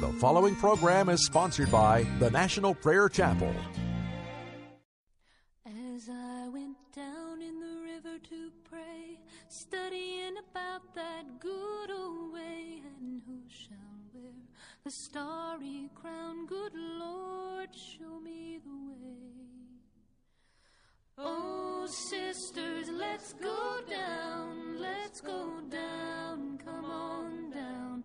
The following program is sponsored by the National Prayer Chapel. As I went down in the river to pray, studying about that good old way, and who shall wear the starry crown? Good Lord, show me the way. Oh, sisters, let's go down, let's go down, come on down.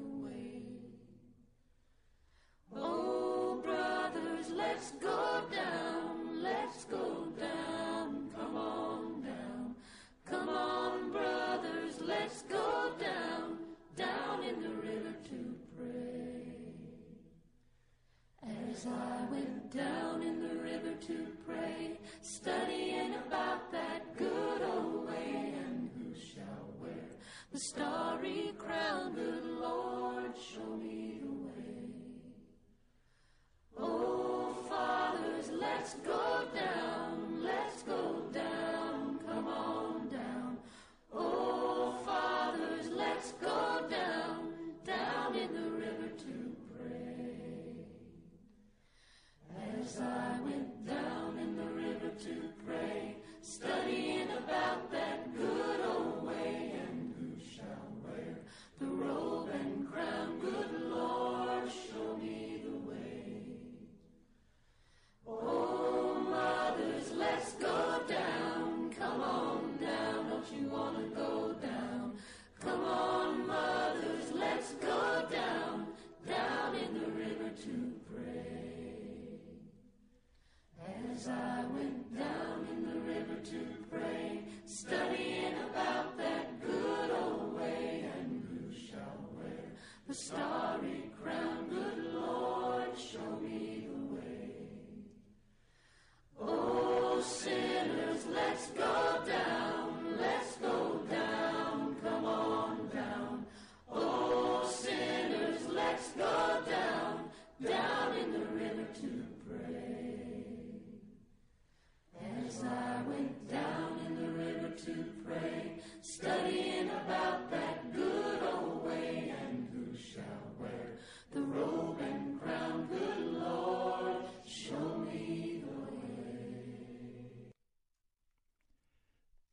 Oh, brothers, let's go down, let's go down, come on down. Come on, brothers, let's go down, down in the river to pray. As I went down in the river to pray,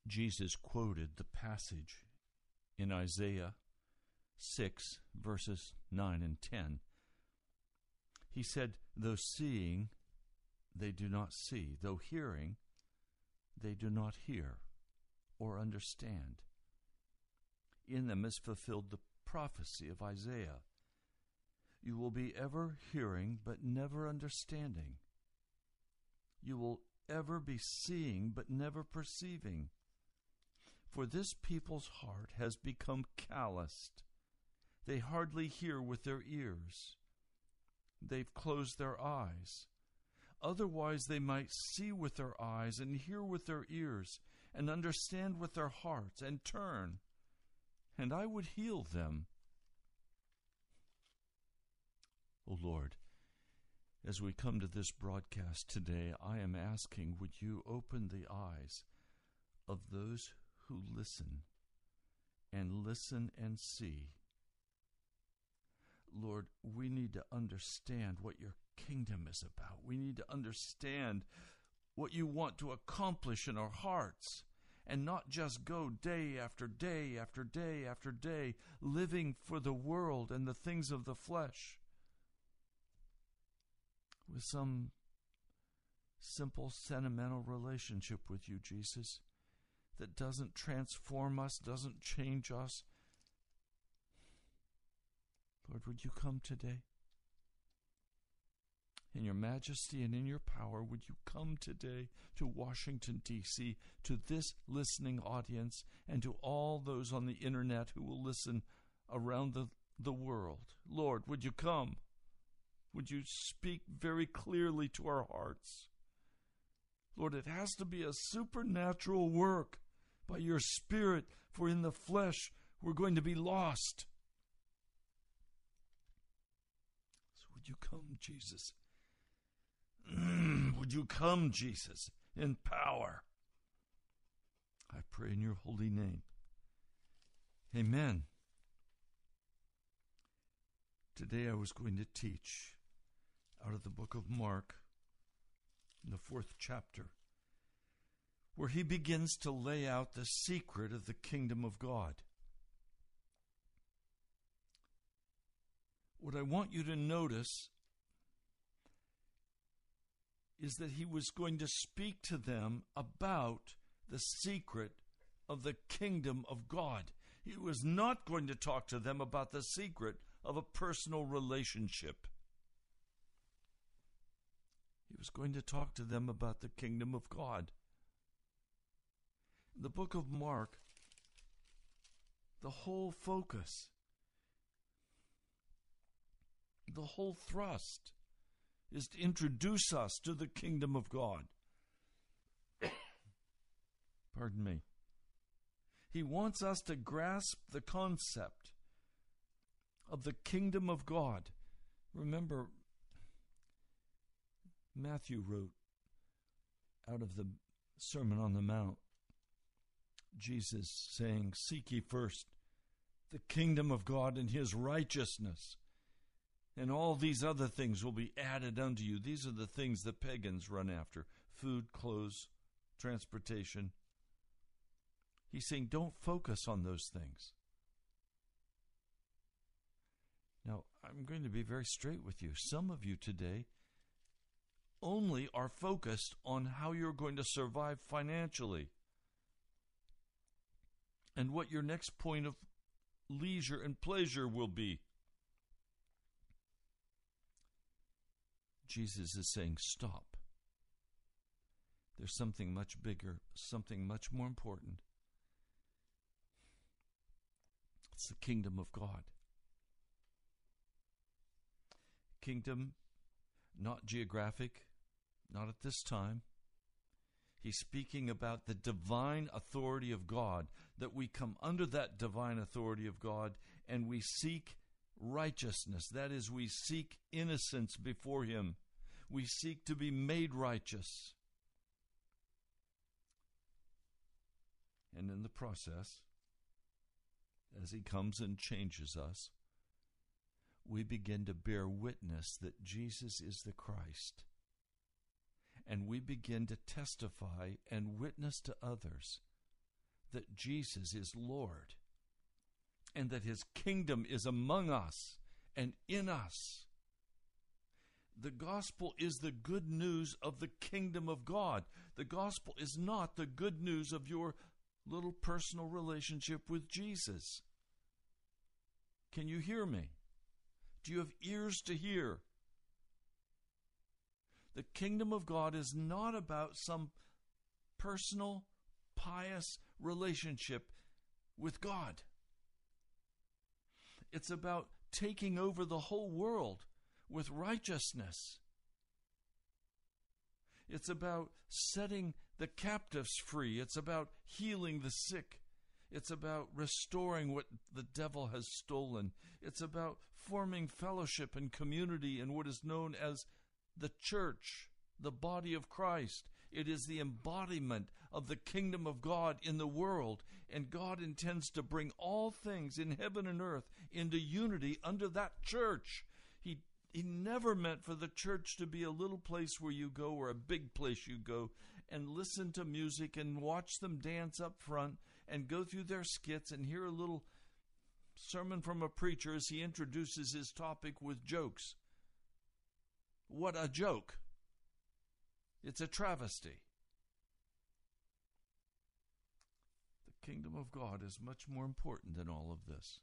Jesus quoted the passage in Isaiah 6, verses 9 and 10. He said, Though seeing, they do not see, though hearing, they do not hear or understand. In them is fulfilled the prophecy of Isaiah. You will be ever hearing, but never understanding. You will ever be seeing, but never perceiving. For this people's heart has become calloused. They hardly hear with their ears. They've closed their eyes. Otherwise, they might see with their eyes and hear with their ears and understand with their hearts and turn, and I would heal them. O Lord, as we come to this broadcast today, I am asking, would you open the eyes of those who listen and listen and see? Lord, we need to understand what your kingdom is about. We need to understand what you want to accomplish in our hearts and not just go day after day after day after day living for the world and the things of the flesh with some simple, sentimental relationship with you, Jesus, that doesn't transform us, doesn't change us. Lord, would you come today? In your majesty and in your power, would you come today to Washington, D.C., to this listening audience, and to all those on the internet who will listen around the, the world? Lord, would you come? Would you speak very clearly to our hearts? Lord, it has to be a supernatural work by your Spirit, for in the flesh we're going to be lost. So would you come, Jesus? Mm, would you come, Jesus, in power? I pray in your holy name. Amen. Today I was going to teach out of the book of Mark, in the fourth chapter, where he begins to lay out the secret of the kingdom of God. What I want you to notice is that he was going to speak to them about the secret of the kingdom of God. He was not going to talk to them about the secret of a personal relationship. He was going to talk to them about the kingdom of God. The book of Mark, the whole focus, the whole thrust is to introduce us to the kingdom of God. Pardon me. He wants us to grasp the concept of the kingdom of God. Remember, Matthew wrote out of the Sermon on the Mount, Jesus saying, Seek ye first the kingdom of God and his righteousness, and all these other things will be added unto you. These are the things the pagans run after food, clothes, transportation. He's saying, Don't focus on those things. Now, I'm going to be very straight with you. Some of you today only are focused on how you're going to survive financially and what your next point of leisure and pleasure will be. Jesus is saying, Stop. There's something much bigger, something much more important. It's the kingdom of God. Kingdom, not geographic, not at this time. He's speaking about the divine authority of God, that we come under that divine authority of God and we seek righteousness. That is, we seek innocence before Him. We seek to be made righteous. And in the process, as He comes and changes us, we begin to bear witness that Jesus is the Christ and we begin to testify and witness to others that Jesus is Lord and that his kingdom is among us and in us. The gospel is the good news of the kingdom of God. The gospel is not the good news of your little personal relationship with Jesus. Can you hear me? Do you have ears to hear? The kingdom of God is not about some personal, pious relationship with God. It's about taking over the whole world with righteousness. It's about setting the captives free. It's about healing the sick. It's about restoring what the devil has stolen. It's about forming fellowship and community in what is known as the church, the body of Christ. It is the embodiment of the kingdom of God in the world, and God intends to bring all things in heaven and earth into unity under that church. He he never meant for the church to be a little place where you go or a big place you go and listen to music and watch them dance up front and go through their skits and hear a little sermon from a preacher as he introduces his topic with jokes. What a joke. It's a travesty. The kingdom of God is much more important than all of this.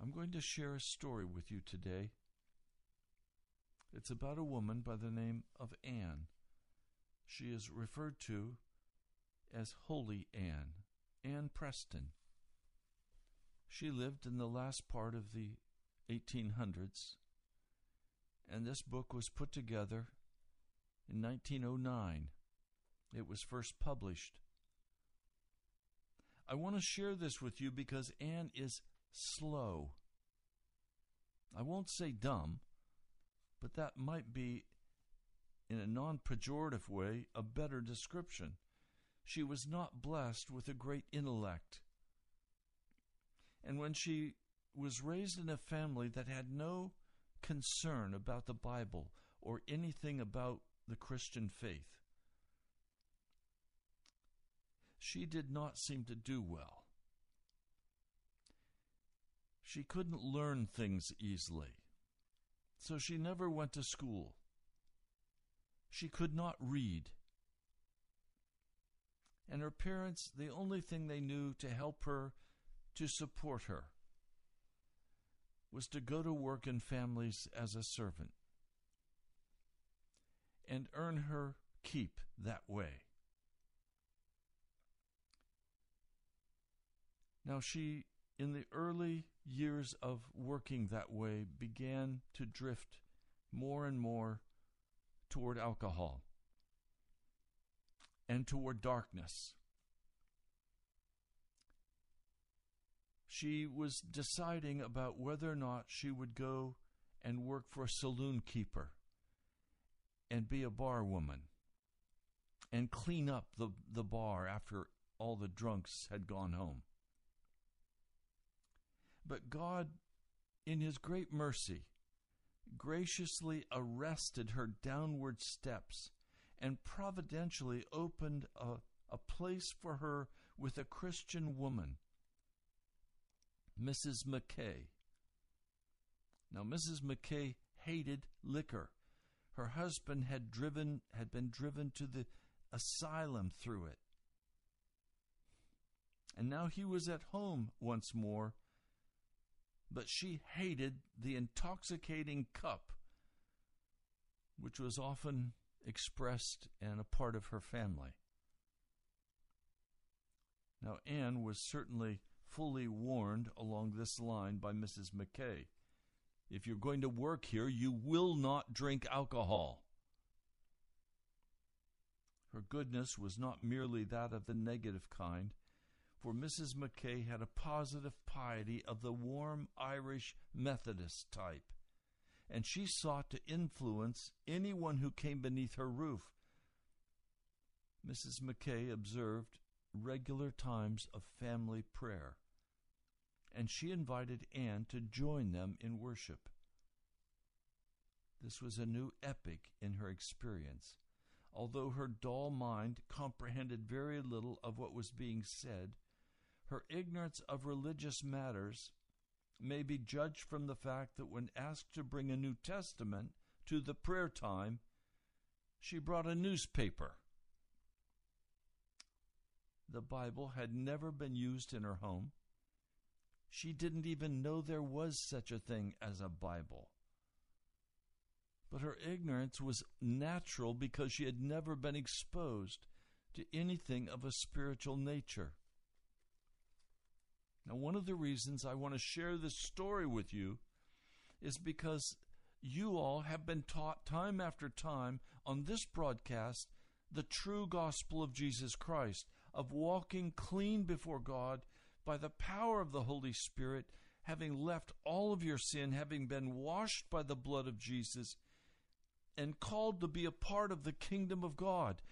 I'm going to share a story with you today. It's about a woman by the name of Anne. She is referred to as Holy Anne, Anne Preston. She lived in the last part of the 1800s, and this book was put together in 1909. It was first published. I want to share this with you because Anne is slow. I won't say dumb, but that might be, in a non pejorative way, a better description. She was not blessed with a great intellect. And when she was raised in a family that had no concern about the Bible or anything about the Christian faith, she did not seem to do well. She couldn't learn things easily, so she never went to school. She could not read. And her parents, the only thing they knew to help her, to support her, was to go to work in families as a servant and earn her keep that way. Now, she, in the early years of working that way, began to drift more and more toward alcohol and toward darkness. She was deciding about whether or not she would go and work for a saloon keeper and be a bar woman and clean up the, the bar after all the drunks had gone home. But God, in His great mercy, graciously arrested her downward steps and providentially opened a, a place for her with a Christian woman, Mrs. McKay. Now, Mrs. McKay hated liquor. Her husband had driven had been driven to the asylum through it. And now he was at home once more but she hated the intoxicating cup, which was often expressed and a part of her family. Now, Anne was certainly fully warned along this line by Mrs. McKay. If you're going to work here, you will not drink alcohol. Her goodness was not merely that of the negative kind, for Mrs. McKay had a positive piety of the warm Irish Methodist type, and she sought to influence anyone who came beneath her roof. Mrs. McKay observed regular times of family prayer, and she invited Anne to join them in worship. This was a new epoch in her experience. Although her dull mind comprehended very little of what was being said, her ignorance of religious matters may be judged from the fact that when asked to bring a New Testament to the prayer time, she brought a newspaper. The Bible had never been used in her home. She didn't even know there was such a thing as a Bible. But her ignorance was natural because she had never been exposed to anything of a spiritual nature. Now, one of the reasons I want to share this story with you is because you all have been taught time after time on this broadcast the true gospel of Jesus Christ, of walking clean before God by the power of the Holy Spirit, having left all of your sin, having been washed by the blood of Jesus, and called to be a part of the kingdom of God.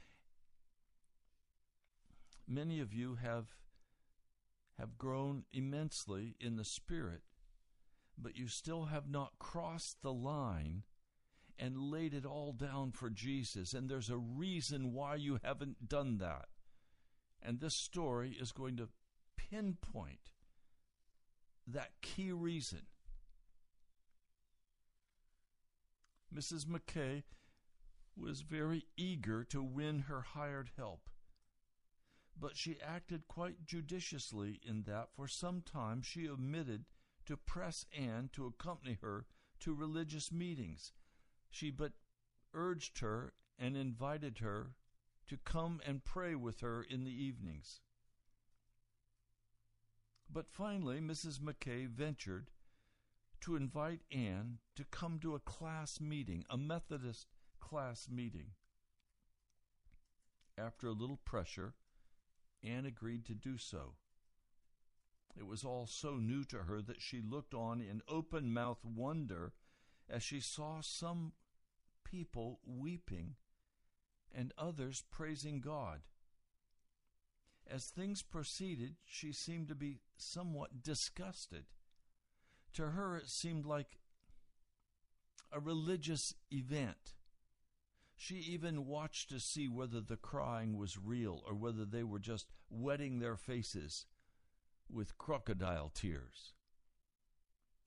Many of you have have grown immensely in the Spirit, but you still have not crossed the line and laid it all down for Jesus. And there's a reason why you haven't done that. And this story is going to pinpoint that key reason. Mrs. McKay was very eager to win her hired help. But she acted quite judiciously in that for some time she omitted to press Anne to accompany her to religious meetings. She but urged her and invited her to come and pray with her in the evenings. But finally, Mrs. McKay ventured to invite Anne to come to a class meeting, a Methodist class meeting. After a little pressure, Anne agreed to do so. It was all so new to her that she looked on in open mouthed wonder as she saw some people weeping and others praising God. As things proceeded, she seemed to be somewhat disgusted. To her, it seemed like a religious event. She even watched to see whether the crying was real or whether they were just wetting their faces with crocodile tears.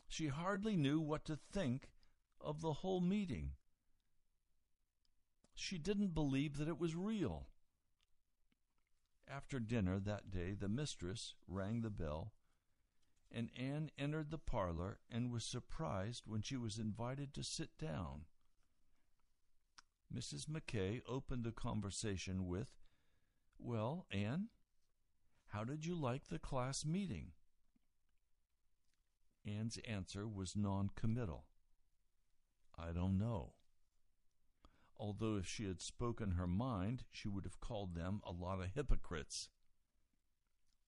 She hardly knew what to think of the whole meeting. She didn't believe that it was real. After dinner that day, the mistress rang the bell, and Anne entered the parlor and was surprised when she was invited to sit down. Mrs. Mackay opened the conversation with, Well, Anne, how did you like the class meeting? Anne's answer was noncommittal. I don't know. Although if she had spoken her mind, she would have called them a lot of hypocrites.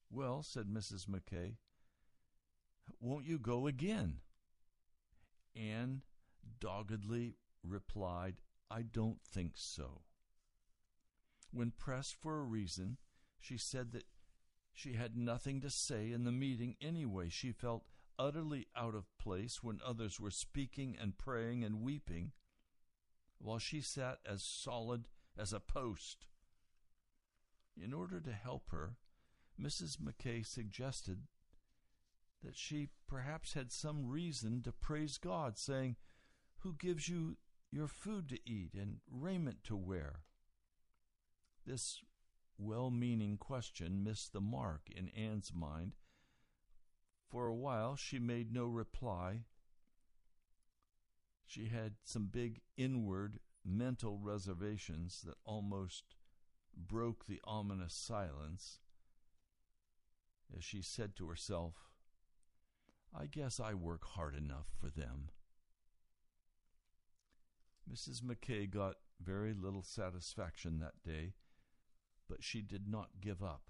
Well, said Mrs. Mackay, won't you go again? Anne doggedly replied, I don't think so. When pressed for a reason, she said that she had nothing to say in the meeting anyway. She felt utterly out of place when others were speaking and praying and weeping, while she sat as solid as a post. In order to help her, Mrs. Mackay suggested that she perhaps had some reason to praise God, saying, Who gives you your food to eat and raiment to wear? This well meaning question missed the mark in Anne's mind. For a while she made no reply. She had some big inward mental reservations that almost broke the ominous silence as she said to herself, I guess I work hard enough for them. Mrs. McKay got very little satisfaction that day but she did not give up.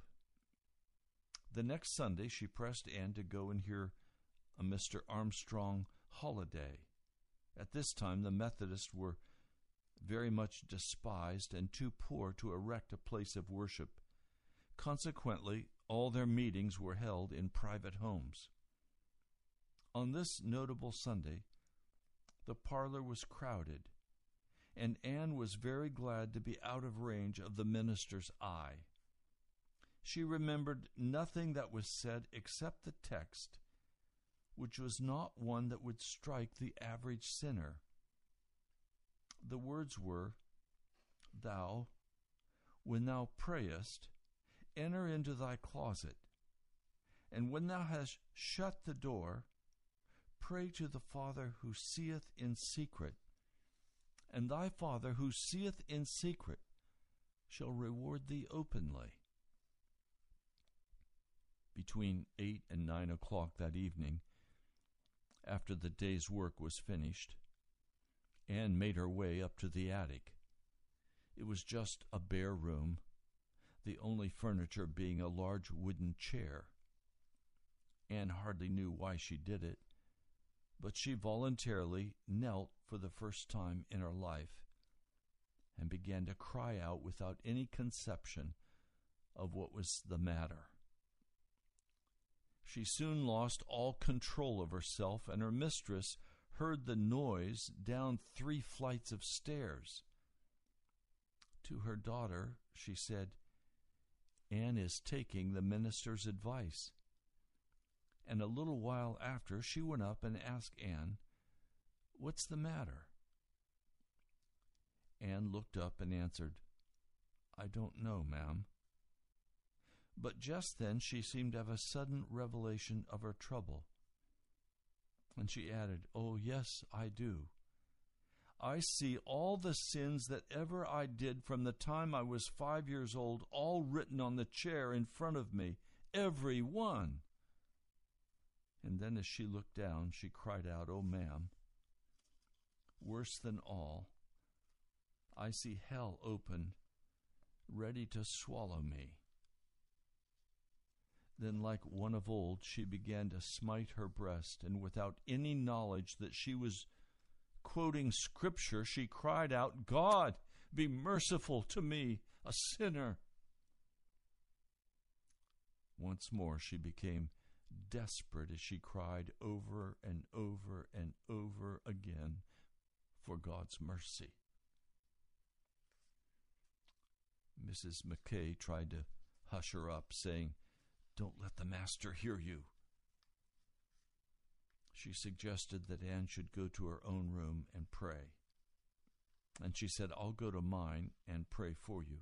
The next Sunday, she pressed Anne to go and hear a Mr. Armstrong Holliday. At this time, the Methodists were very much despised and too poor to erect a place of worship. Consequently, all their meetings were held in private homes. On this notable Sunday, the parlor was crowded and Anne was very glad to be out of range of the minister's eye. She remembered nothing that was said except the text, which was not one that would strike the average sinner. The words were, Thou, when thou prayest, enter into thy closet, and when thou hast shut the door, pray to the Father who seeth in secret and thy Father who seeth in secret shall reward thee openly. Between eight and nine o'clock that evening, after the day's work was finished, Anne made her way up to the attic. It was just a bare room, the only furniture being a large wooden chair. Anne hardly knew why she did it, but she voluntarily knelt for the first time in her life and began to cry out without any conception of what was the matter. She soon lost all control of herself, and her mistress heard the noise down three flights of stairs. To her daughter, she said, Anne is taking the minister's advice and a little while after she went up and asked Anne, What's the matter? Anne looked up and answered, I don't know, ma'am. But just then she seemed to have a sudden revelation of her trouble. And she added, Oh, yes, I do. I see all the sins that ever I did from the time I was five years old, all written on the chair in front of me, every one. And then as she looked down, she cried out, Oh, ma'am, worse than all, I see hell open, ready to swallow me. Then, like one of old, she began to smite her breast, and without any knowledge that she was quoting Scripture, she cried out, God, be merciful to me, a sinner. Once more she became desperate as she cried over and over and over again for God's mercy. Mrs. McKay tried to hush her up, saying, Don't let the master hear you. She suggested that Anne should go to her own room and pray. And she said, I'll go to mine and pray for you.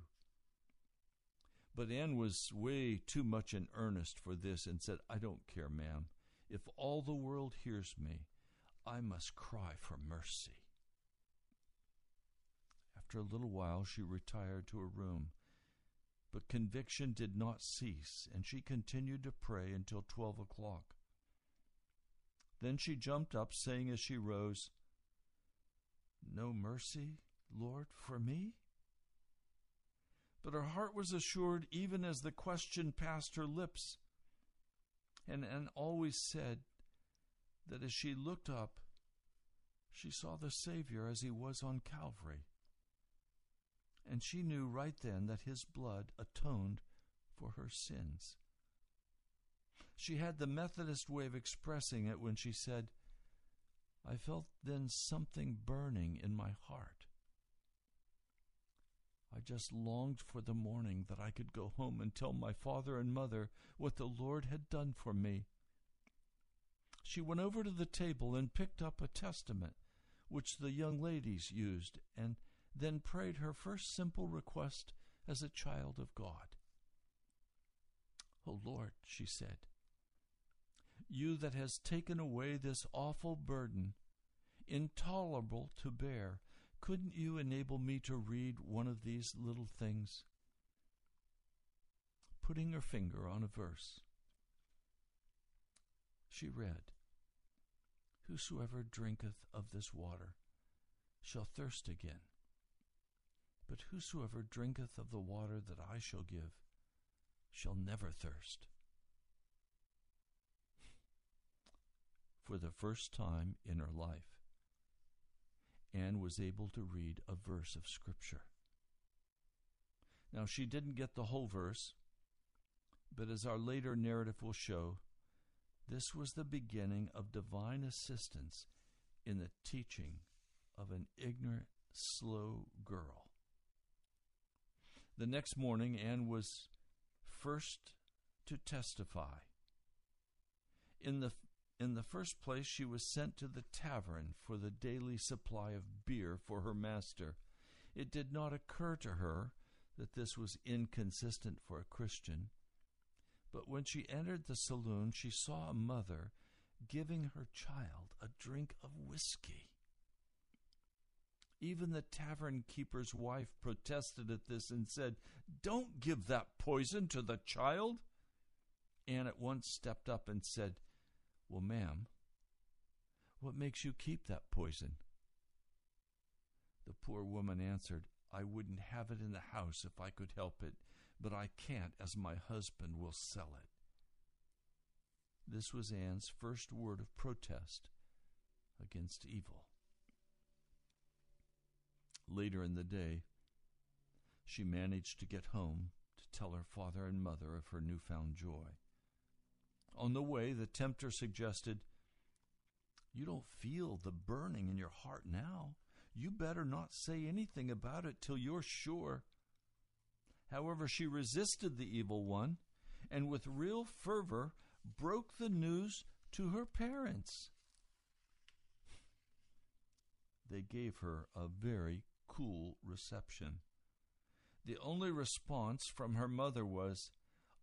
But Anne was way too much in earnest for this and said, I don't care, ma'am. If all the world hears me, I must cry for mercy. After a little while, she retired to her room. But conviction did not cease, and she continued to pray until twelve o'clock. Then she jumped up, saying as she rose, No mercy, Lord, for me? But her heart was assured even as the question passed her lips, and, and always said that as she looked up, she saw the Savior as he was on Calvary. And she knew right then that his blood atoned for her sins. She had the Methodist way of expressing it when she said, I felt then something burning in my heart. I just longed for the morning that I could go home and tell my father and mother what the Lord had done for me. She went over to the table and picked up a testament which the young ladies used, and then prayed her first simple request as a child of God. O Lord, she said, you that has taken away this awful burden, intolerable to bear, couldn't you enable me to read one of these little things? Putting her finger on a verse, she read, Whosoever drinketh of this water shall thirst again. But whosoever drinketh of the water that I shall give shall never thirst. For the first time in her life, Anne was able to read a verse of Scripture. Now, she didn't get the whole verse, but as our later narrative will show, this was the beginning of divine assistance in the teaching of an ignorant, slow girl. The next morning, Anne was first to testify. In the in the first place, she was sent to the tavern for the daily supply of beer for her master. It did not occur to her that this was inconsistent for a Christian. But when she entered the saloon, she saw a mother giving her child a drink of whiskey. Even the tavern keeper's wife protested at this and said, Don't give that poison to the child. Anne at once stepped up and said, Well, ma'am, what makes you keep that poison? The poor woman answered, I wouldn't have it in the house if I could help it, but I can't, as my husband will sell it. This was Anne's first word of protest against evil. Later in the day, she managed to get home to tell her father and mother of her newfound joy. On the way, the tempter suggested, You don't feel the burning in your heart now. You better not say anything about it till you're sure. However, she resisted the evil one and with real fervor broke the news to her parents. They gave her a very cool reception. The only response from her mother was,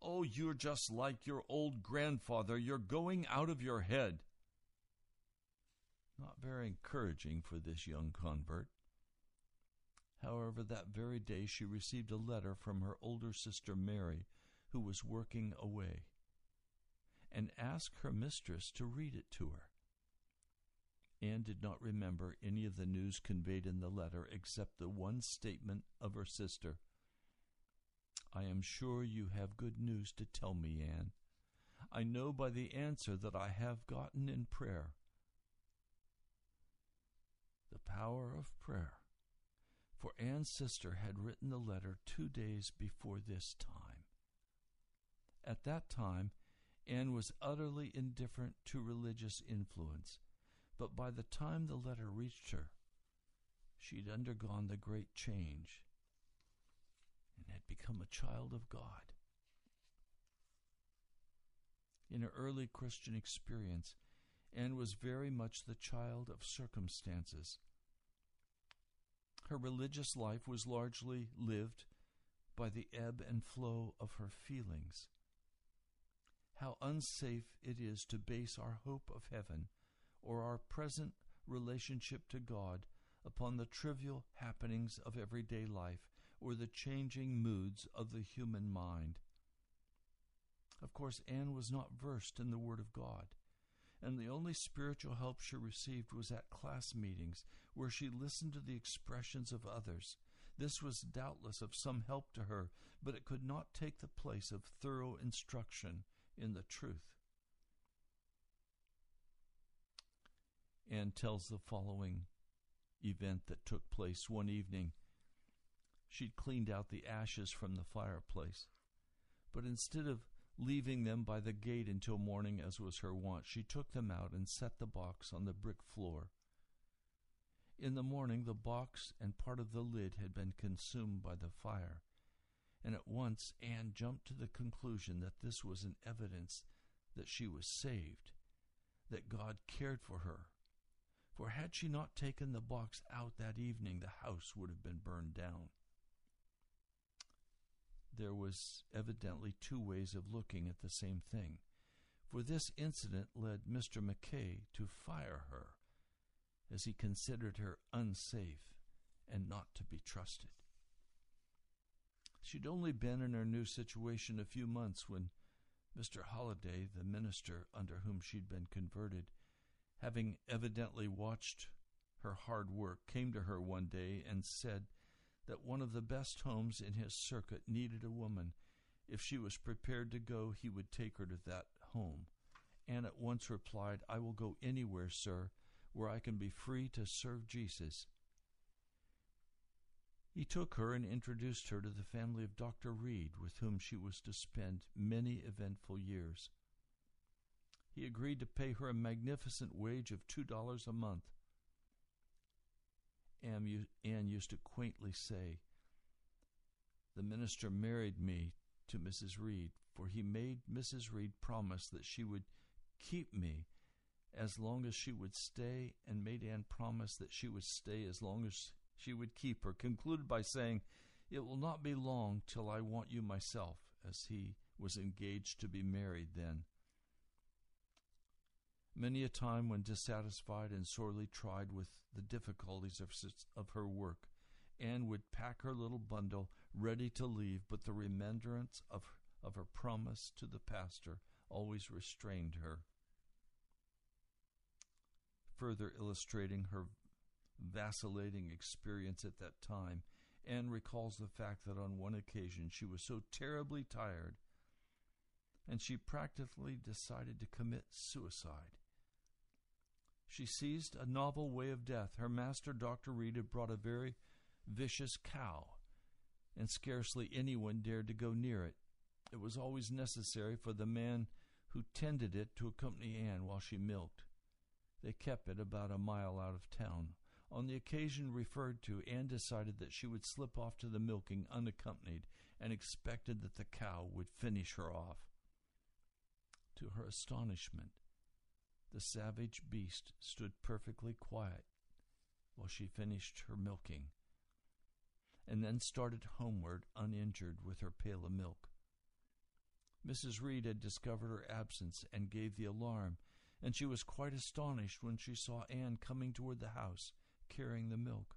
Oh, you're just like your old grandfather. You're going out of your head. Not very encouraging for this young convert. However, that very day she received a letter from her older sister Mary, who was working away, and asked her mistress to read it to her. Anne did not remember any of the news conveyed in the letter except the one statement of her sister. I am sure you have good news to tell me, Anne. I know by the answer that I have gotten in prayer. The power of prayer. For Anne's sister had written the letter two days before this time. At that time, Anne was utterly indifferent to religious influence, but by the time the letter reached her, she'd undergone the great change and had become a child of God. In her early Christian experience, Anne was very much the child of circumstances. Her religious life was largely lived by the ebb and flow of her feelings. How unsafe it is to base our hope of heaven or our present relationship to God upon the trivial happenings of everyday life or the changing moods of the human mind. Of course, Anne was not versed in the Word of God, and the only spiritual help she received was at class meetings, where she listened to the expressions of others. This was doubtless of some help to her, but it could not take the place of thorough instruction in the truth. Anne tells the following event that took place one evening. She'd cleaned out the ashes from the fireplace, but instead of leaving them by the gate until morning, as was her wont, she took them out and set the box on the brick floor. In the morning, the box and part of the lid had been consumed by the fire, and at once Anne jumped to the conclusion that this was an evidence that she was saved, that God cared for her. For had she not taken the box out that evening, the house would have been burned down there was evidently two ways of looking at the same thing, for this incident led Mr. Mackay to fire her, as he considered her unsafe and not to be trusted. She'd only been in her new situation a few months when Mr. Holliday, the minister under whom she'd been converted, having evidently watched her hard work, came to her one day and said that one of the best homes in his circuit needed a woman. If she was prepared to go, he would take her to that home. Anne at once replied, I will go anywhere, sir, where I can be free to serve Jesus. He took her and introduced her to the family of Dr. Reed, with whom she was to spend many eventful years. He agreed to pay her a magnificent wage of two dollars a month. Anne used to quaintly say, The minister married me to Mrs. Reed, for he made Mrs. Reed promise that she would keep me as long as she would stay, and made Anne promise that she would stay as long as she would keep her, concluded by saying, It will not be long till I want you myself, as he was engaged to be married then. Many a time, when dissatisfied and sorely tried with the difficulties of, of her work, Anne would pack her little bundle ready to leave, but the remembrance of, of her promise to the pastor always restrained her. Further illustrating her vacillating experience at that time, Anne recalls the fact that on one occasion she was so terribly tired and she practically decided to commit suicide. She seized a novel way of death. Her master, Dr. Reed, had brought a very vicious cow, and scarcely anyone dared to go near it. It was always necessary for the man who tended it to accompany Anne while she milked. They kept it about a mile out of town. On the occasion referred to, Anne decided that she would slip off to the milking unaccompanied and expected that the cow would finish her off. To her astonishment, the savage beast stood perfectly quiet while she finished her milking, and then started homeward uninjured with her pail of milk. Mrs. Reed had discovered her absence and gave the alarm, and she was quite astonished when she saw Anne coming toward the house carrying the milk.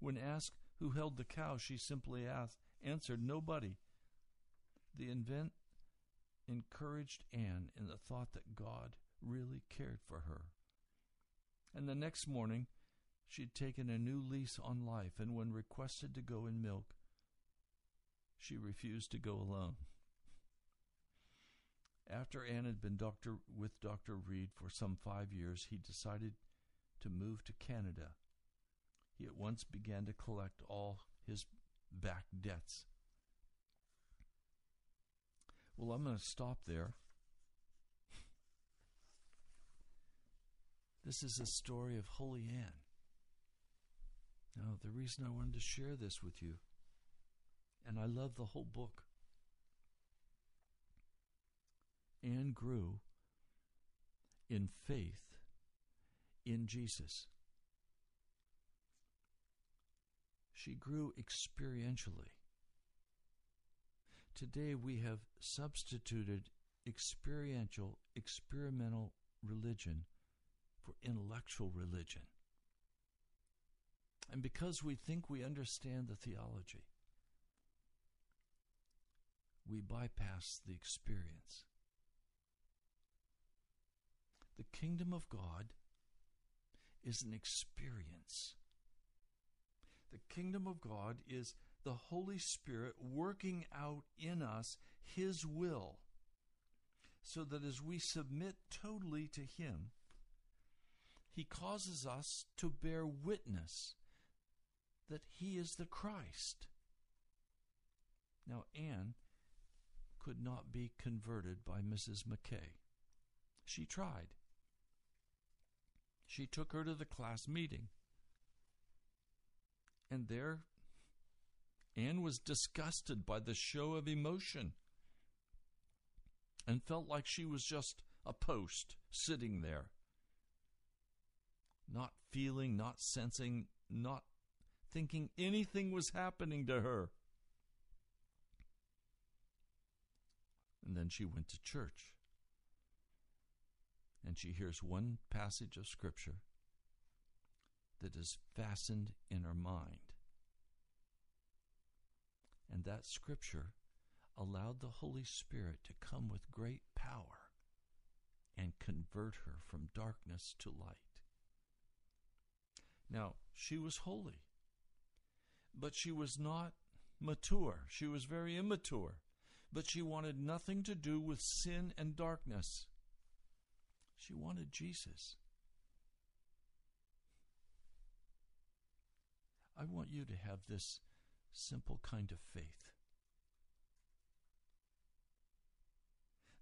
When asked who held the cow, she simply asked, answered, Nobody. The event encouraged Anne in the thought that God really cared for her. And the next morning, she'd taken a new lease on life, and when requested to go in milk, she refused to go alone. After Ann had been doctor with Dr. Reed for some five years, he decided to move to Canada. He at once began to collect all his back debts. Well, I'm going to stop there. This is a story of Holy Ann. Now, the reason I wanted to share this with you, and I love the whole book, Ann grew in faith in Jesus. She grew experientially. Today we have substituted experiential, experimental religion for intellectual religion. And because we think we understand the theology, we bypass the experience. The kingdom of God is an experience. The kingdom of God is the Holy Spirit working out in us His will, so that as we submit totally to Him, He causes us to bear witness that He is the Christ. Now, Ann could not be converted by Mrs. McKay. She tried. She took her to the class meeting. And there, Ann was disgusted by the show of emotion and felt like she was just a post sitting there, not feeling, not sensing, not thinking anything was happening to her. And then she went to church and she hears one passage of Scripture that is fastened in her mind. And that Scripture allowed the Holy Spirit to come with great power and convert her from darkness to light. Now, she was holy, but she was not mature. She was very immature, but she wanted nothing to do with sin and darkness. She wanted Jesus. I want you to have this simple kind of faith.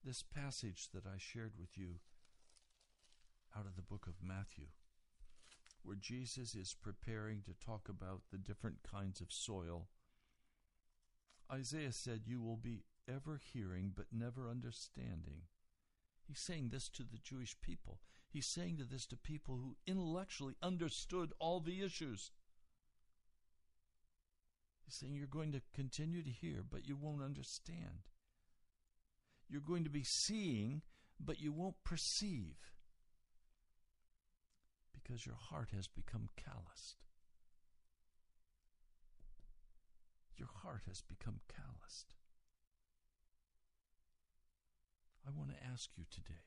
This passage that I shared with you out of the book of Matthew, where Jesus is preparing to talk about the different kinds of soil. Isaiah said, You will be ever hearing, but never understanding. He's saying this to the Jewish people. He's saying this to people who intellectually understood all the issues. He's saying you're going to continue to hear, but you won't understand. You're going to be seeing, but you won't perceive because your heart has become calloused. Your heart has become calloused. I want to ask you today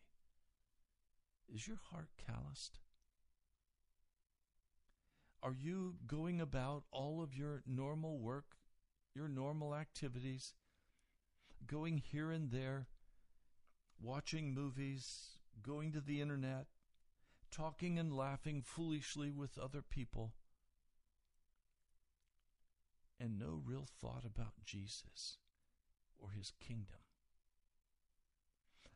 is your heart calloused? Are you going about all of your normal work, your normal activities, going here and there, watching movies, going to the internet, talking and laughing foolishly with other people, and no real thought about Jesus or his kingdom?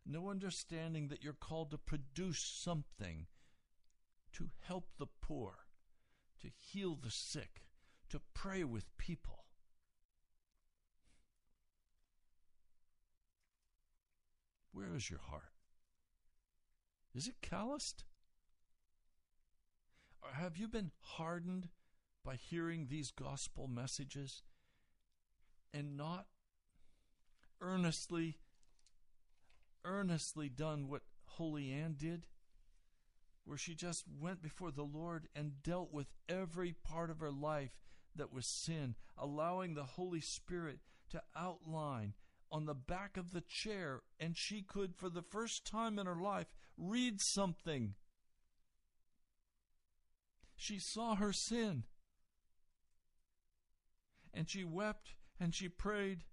no understanding that you're called to produce something to help the poor, to heal the sick, to pray with people. Where is your heart? Is it calloused? Have you been hardened by hearing these gospel messages and not earnestly, earnestly done what Holy Ann did, where she just went before the Lord and dealt with every part of her life that was sin, allowing the Holy Spirit to outline on the back of the chair, and she could, for the first time in her life, read something. She saw her sin. And she wept and she prayed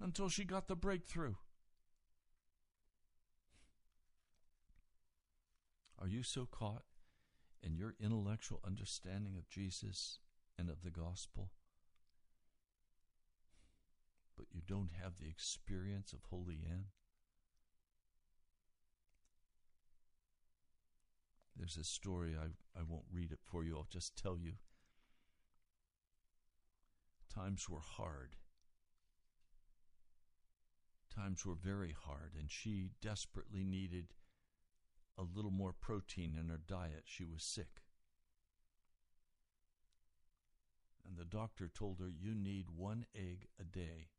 until she got the breakthrough. Are you so caught in your intellectual understanding of Jesus and of the gospel? But you don't have the experience of Holy Ann? There's a story, I, I won't read it for you, I'll just tell you. Times were hard. Times were very hard, and she desperately needed a little more protein in her diet. She was sick. And the doctor told her, You need one egg a day.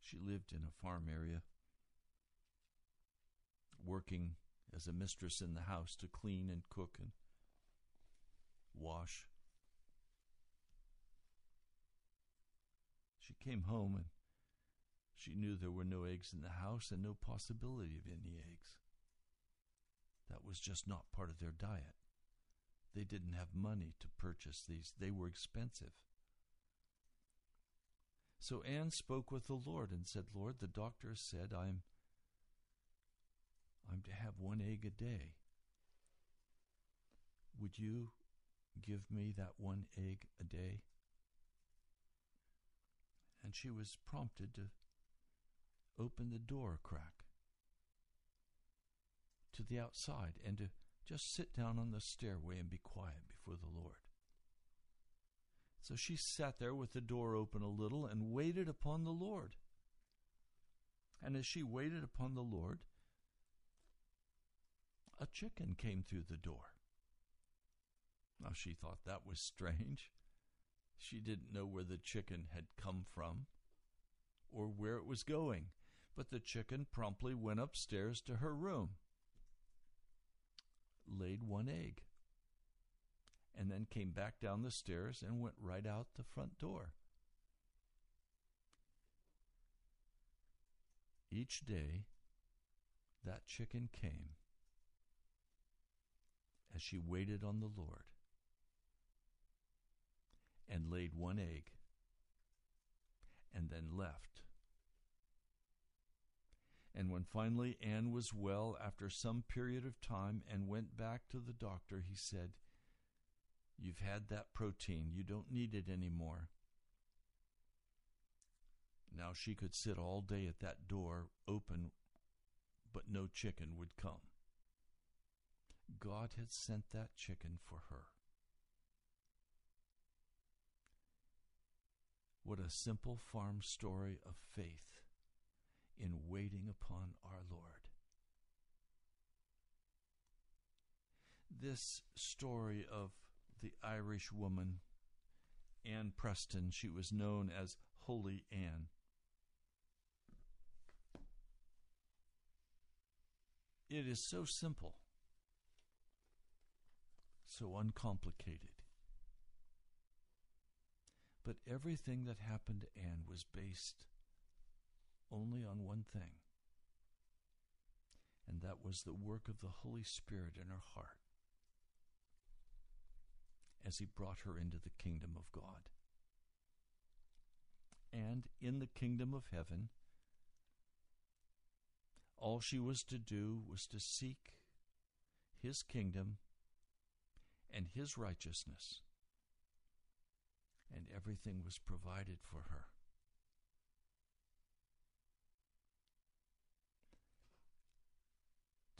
She lived in a farm area, working as a mistress in the house to clean and cook and wash. She came home and she knew there were no eggs in the house and no possibility of any eggs. That was just not part of their diet. They didn't have money to purchase these, they were expensive. So Ann spoke with the Lord and said, Lord, the doctor said I'm I'm to have one egg a day. Would you give me that one egg a day? And she was prompted to open the door a crack to the outside and to just sit down on the stairway and be quiet before the Lord. So she sat there with the door open a little and waited upon the Lord. And as she waited upon the Lord, a chicken came through the door. Now she thought that was strange. She didn't know where the chicken had come from or where it was going, but the chicken promptly went upstairs to her room, laid one egg, and then came back down the stairs and went right out the front door. Each day, that chicken came as she waited on the Lord and laid one egg and then left. And when finally Ann was well after some period of time and went back to the doctor, he said, You've had that protein. You don't need it anymore. Now she could sit all day at that door open, but no chicken would come. God had sent that chicken for her. What a simple farm story of faith in waiting upon our Lord. This story of the Irish woman, Ann Preston, she was known as Holy Ann. It is so simple so uncomplicated. But everything that happened to Ann was based only on one thing, and that was the work of the Holy Spirit in her heart as He brought her into the kingdom of God. And in the kingdom of heaven, all she was to do was to seek His kingdom and his righteousness. And everything was provided for her.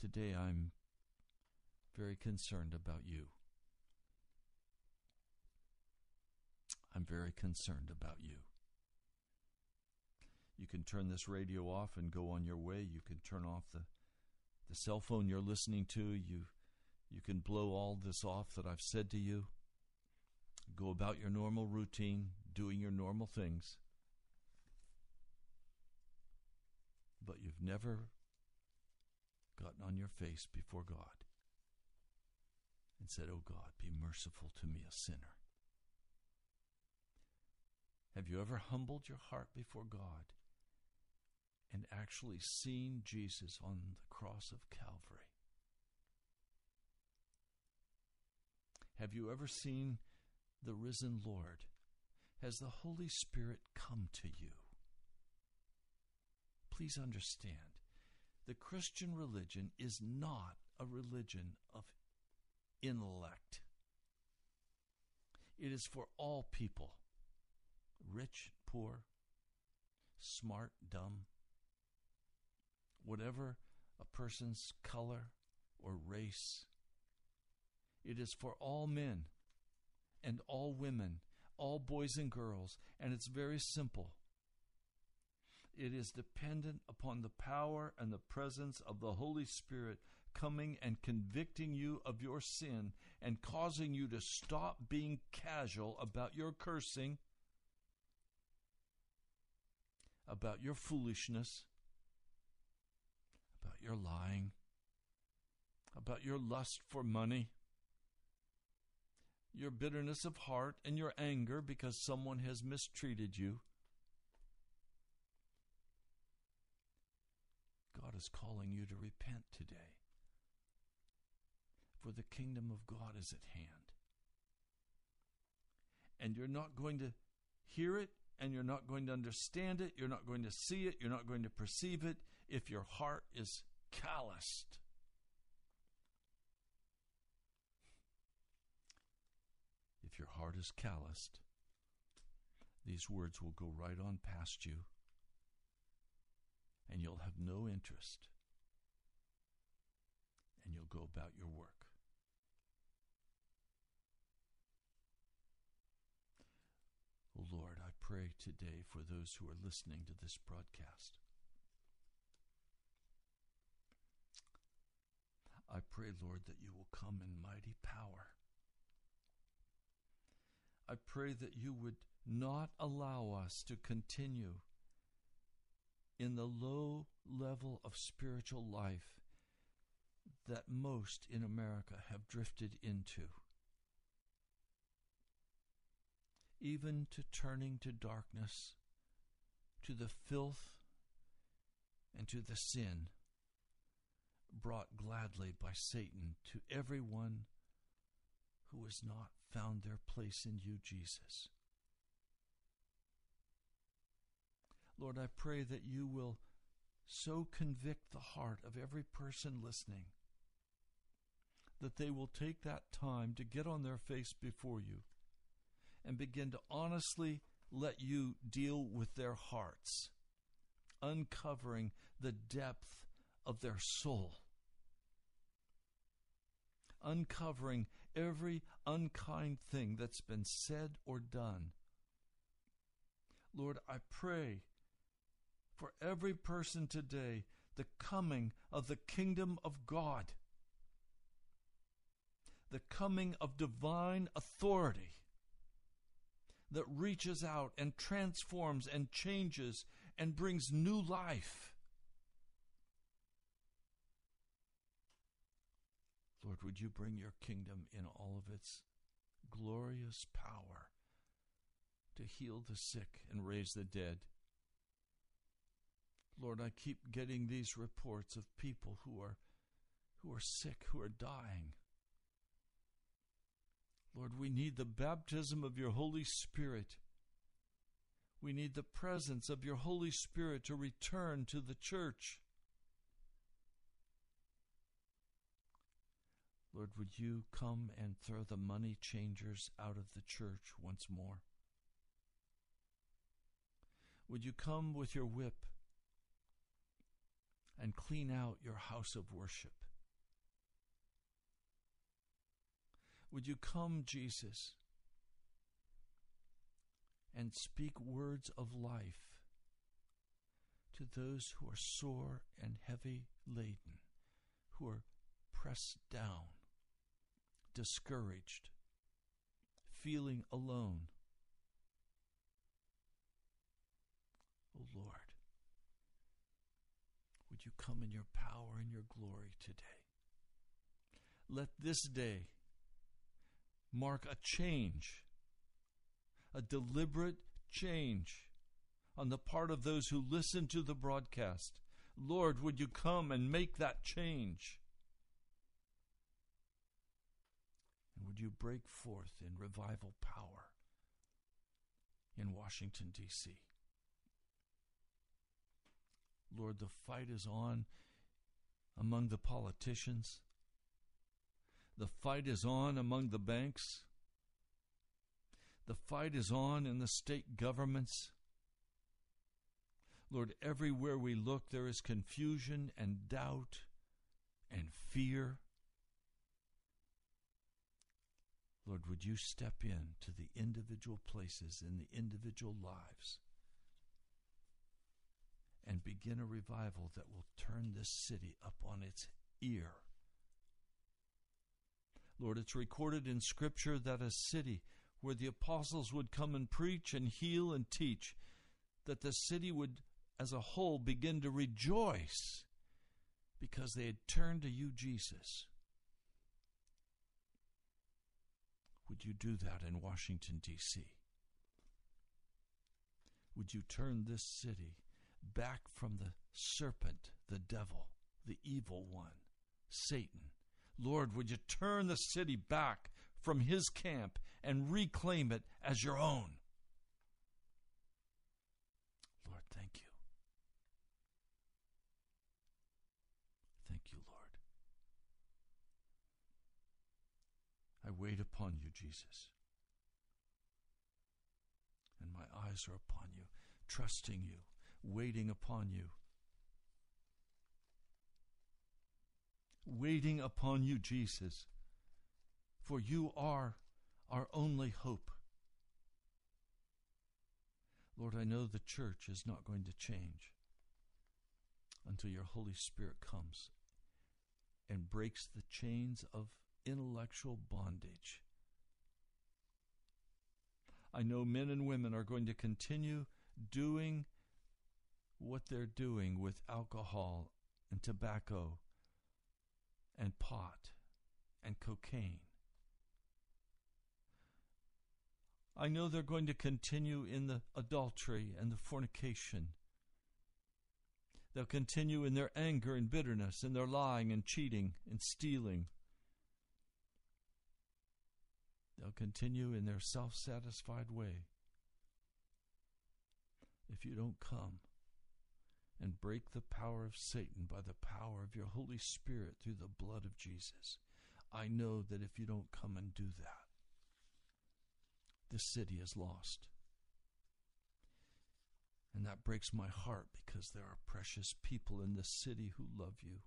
Today I'm very concerned about you. I'm very concerned about you. You can turn this radio off and go on your way. You can turn off the, the cell phone you're listening to. You You can blow all this off that I've said to you. Go about your normal routine, doing your normal things. But you've never gotten on your face before God and said, Oh God, be merciful to me, a sinner. Have you ever humbled your heart before God and actually seen Jesus on the cross of Calvary? Have you ever seen the risen Lord? Has the Holy Spirit come to you? Please understand, the Christian religion is not a religion of intellect. It is for all people rich, poor, smart, dumb, whatever a person's color or race. It is for all men and all women, all boys and girls, and it's very simple. It is dependent upon the power and the presence of the Holy Spirit coming and convicting you of your sin and causing you to stop being casual about your cursing, about your foolishness, about your lying, about your lust for money, your bitterness of heart, and your anger because someone has mistreated you. God is calling you to repent today for the kingdom of God is at hand. And you're not going to hear it, and you're not going to understand it, you're not going to see it, you're not going to perceive it if your heart is calloused. If your heart is calloused, these words will go right on past you, and you'll have no interest, and you'll go about your work. Oh Lord, I pray today for those who are listening to this broadcast. I pray, Lord, that you will come in mighty power. I pray that you would not allow us to continue in the low level of spiritual life that most in America have drifted into. even to turning to darkness, to the filth, and to the sin brought gladly by Satan to everyone who has not found their place in you, Jesus. Lord, I pray that you will so convict the heart of every person listening that they will take that time to get on their face before you and begin to honestly let you deal with their hearts, uncovering the depth of their soul, uncovering every unkind thing that's been said or done. Lord, I pray for every person today the coming of the kingdom of God, the coming of divine authority that reaches out and transforms and changes and brings new life. Lord, would you bring your kingdom in all of its glorious power to heal the sick and raise the dead? Lord, I keep getting these reports of people who are who are sick, who are dying. Lord, we need the baptism of your Holy Spirit. We need the presence of your Holy Spirit to return to the church. Lord, would you come and throw the money changers out of the church once more? Would you come with your whip and clean out your house of worship? Would you come, Jesus, and speak words of life to those who are sore and heavy laden, who are pressed down discouraged, feeling alone. Oh Lord, would you come in your power and your glory today? Let this day mark a change, a deliberate change on the part of those who listen to the broadcast. Lord, would you come and make that change? And would you break forth in revival power in Washington, D.C.? Lord, the fight is on among the politicians. The fight is on among the banks. The fight is on in the state governments. Lord, everywhere we look, there is confusion and doubt and fear. Lord, would you step in to the individual places in the individual lives and begin a revival that will turn this city up on its ear? Lord, it's recorded in Scripture that a city where the apostles would come and preach and heal and teach, that the city would as a whole begin to rejoice because they had turned to you, Jesus. Would you do that in Washington, D.C.? Would you turn this city back from the serpent, the devil, the evil one, Satan? Lord, would you turn the city back from his camp and reclaim it as your own? Lord, thank you. Thank you, Lord. I wait upon you, Jesus. And my eyes are upon you, trusting you, waiting upon you. Waiting upon you, Jesus, for you are our only hope. Lord, I know the church is not going to change until your Holy Spirit comes and breaks the chains of intellectual bondage. I know men and women are going to continue doing what they're doing with alcohol and tobacco and pot and cocaine. I know they're going to continue in the adultery and the fornication. They'll continue in their anger and bitterness, in their lying and cheating and stealing. They'll continue in their self satisfied way. If you don't come and break the power of Satan by the power of your Holy Spirit through the blood of Jesus, I know that if you don't come and do that, this city is lost. And that breaks my heart because there are precious people in this city who love you.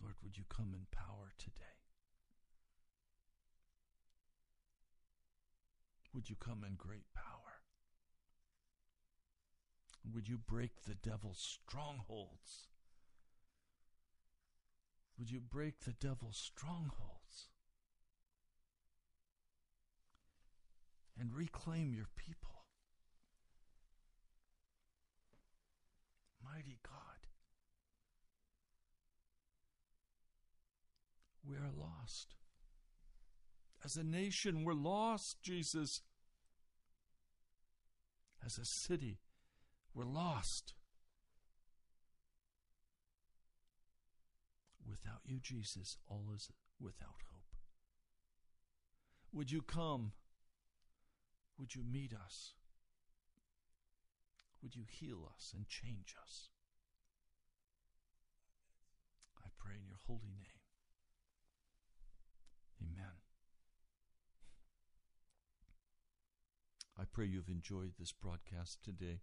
Lord, would you come in power today? Would you come in great power? Would you break the devil's strongholds? Would you break the devil's strongholds? And reclaim your people. Mighty God. We are lost. As a nation, we're lost, Jesus. As a city, we're lost. Without you, Jesus, all is without hope. Would you come? Would you meet us? Would you heal us and change us? I pray in your holy name. Amen. I pray you've enjoyed this broadcast today.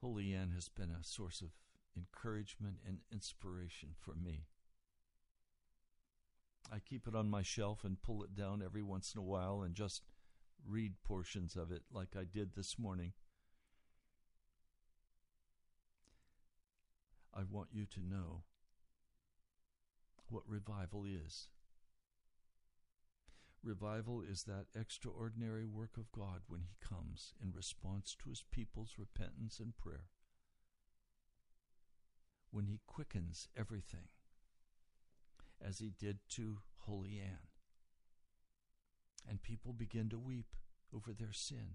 Holy Ann has been a source of encouragement and inspiration for me. I keep it on my shelf and pull it down every once in a while and just read portions of it like I did this morning. I want you to know what revival is. Revival is that extraordinary work of God when He comes in response to His people's repentance and prayer. When He quickens everything, as He did to Holy Ann. And people begin to weep over their sin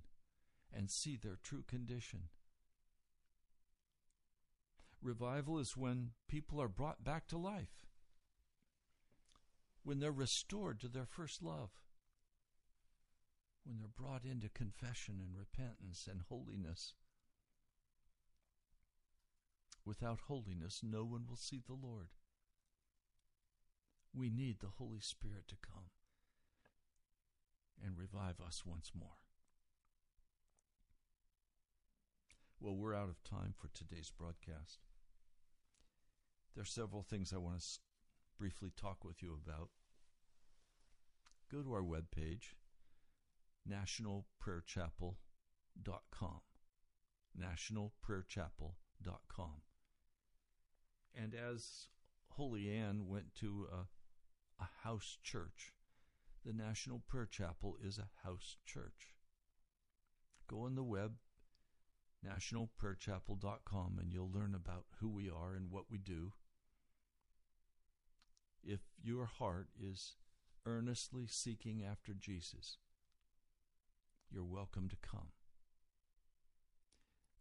and see their true condition. Revival is when people are brought back to life when they're restored to their first love, when they're brought into confession and repentance and holiness. Without holiness, no one will see the Lord. We need the Holy Spirit to come and revive us once more. Well, we're out of time for today's broadcast. There are several things I want to briefly talk with you about, go to our webpage, nationalprayerchapel.com. Nationalprayerchapel.com. And as Holy Ann went to a, a house church, the National Prayer Chapel is a house church. Go on the web, nationalprayerchapel.com, and you'll learn about who we are and what we do if your heart is earnestly seeking after Jesus, you're welcome to come.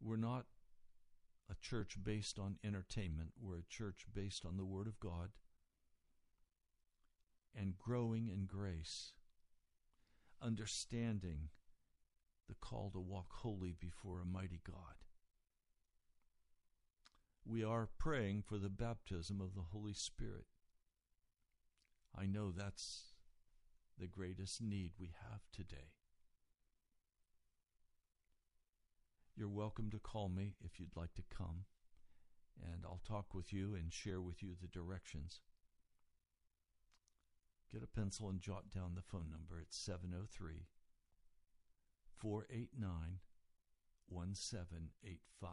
We're not a church based on entertainment, we're a church based on the Word of God and growing in grace, understanding the call to walk holy before a mighty God. We are praying for the baptism of the Holy Spirit. I know that's the greatest need we have today. You're welcome to call me if you'd like to come, and I'll talk with you and share with you the directions. Get a pencil and jot down the phone number. It's 703 489 1785.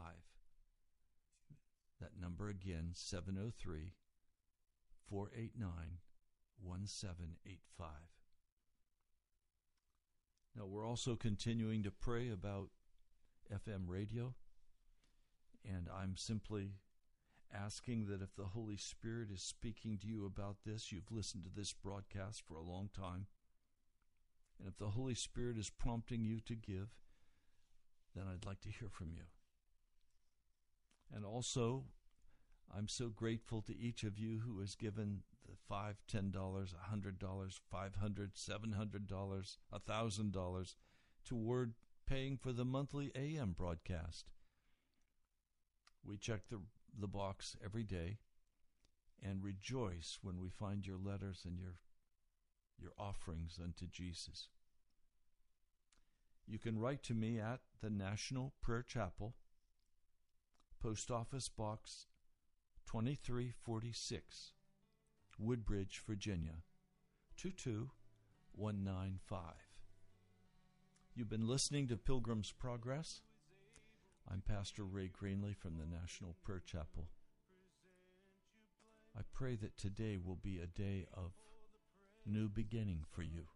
That number again, 703 489 1785. Now, we're also continuing to pray about FM radio, and I'm simply asking that if the Holy Spirit is speaking to you about this, you've listened to this broadcast for a long time, and if the Holy Spirit is prompting you to give, then I'd like to hear from you. And also, I'm so grateful to each of you who has given the five, ten dollars, a hundred dollars, five hundred, seven hundred dollars, a thousand dollars toward paying for the monthly AM broadcast. We check the the box every day and rejoice when we find your letters and your your offerings unto Jesus. You can write to me at the National Prayer Chapel, Post Office Box 2346, Woodbridge, Virginia 22195. You've been listening to Pilgrim's Progress. I'm Pastor Ray Greenley from the National Prayer Chapel. I pray that today will be a day of new beginning for you,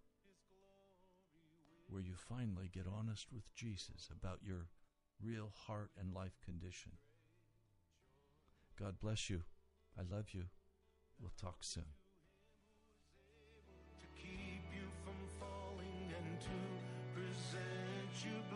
where you finally get honest with Jesus about your real heart and life condition. God bless you. I love you. We'll talk soon. to keep you from falling and to present you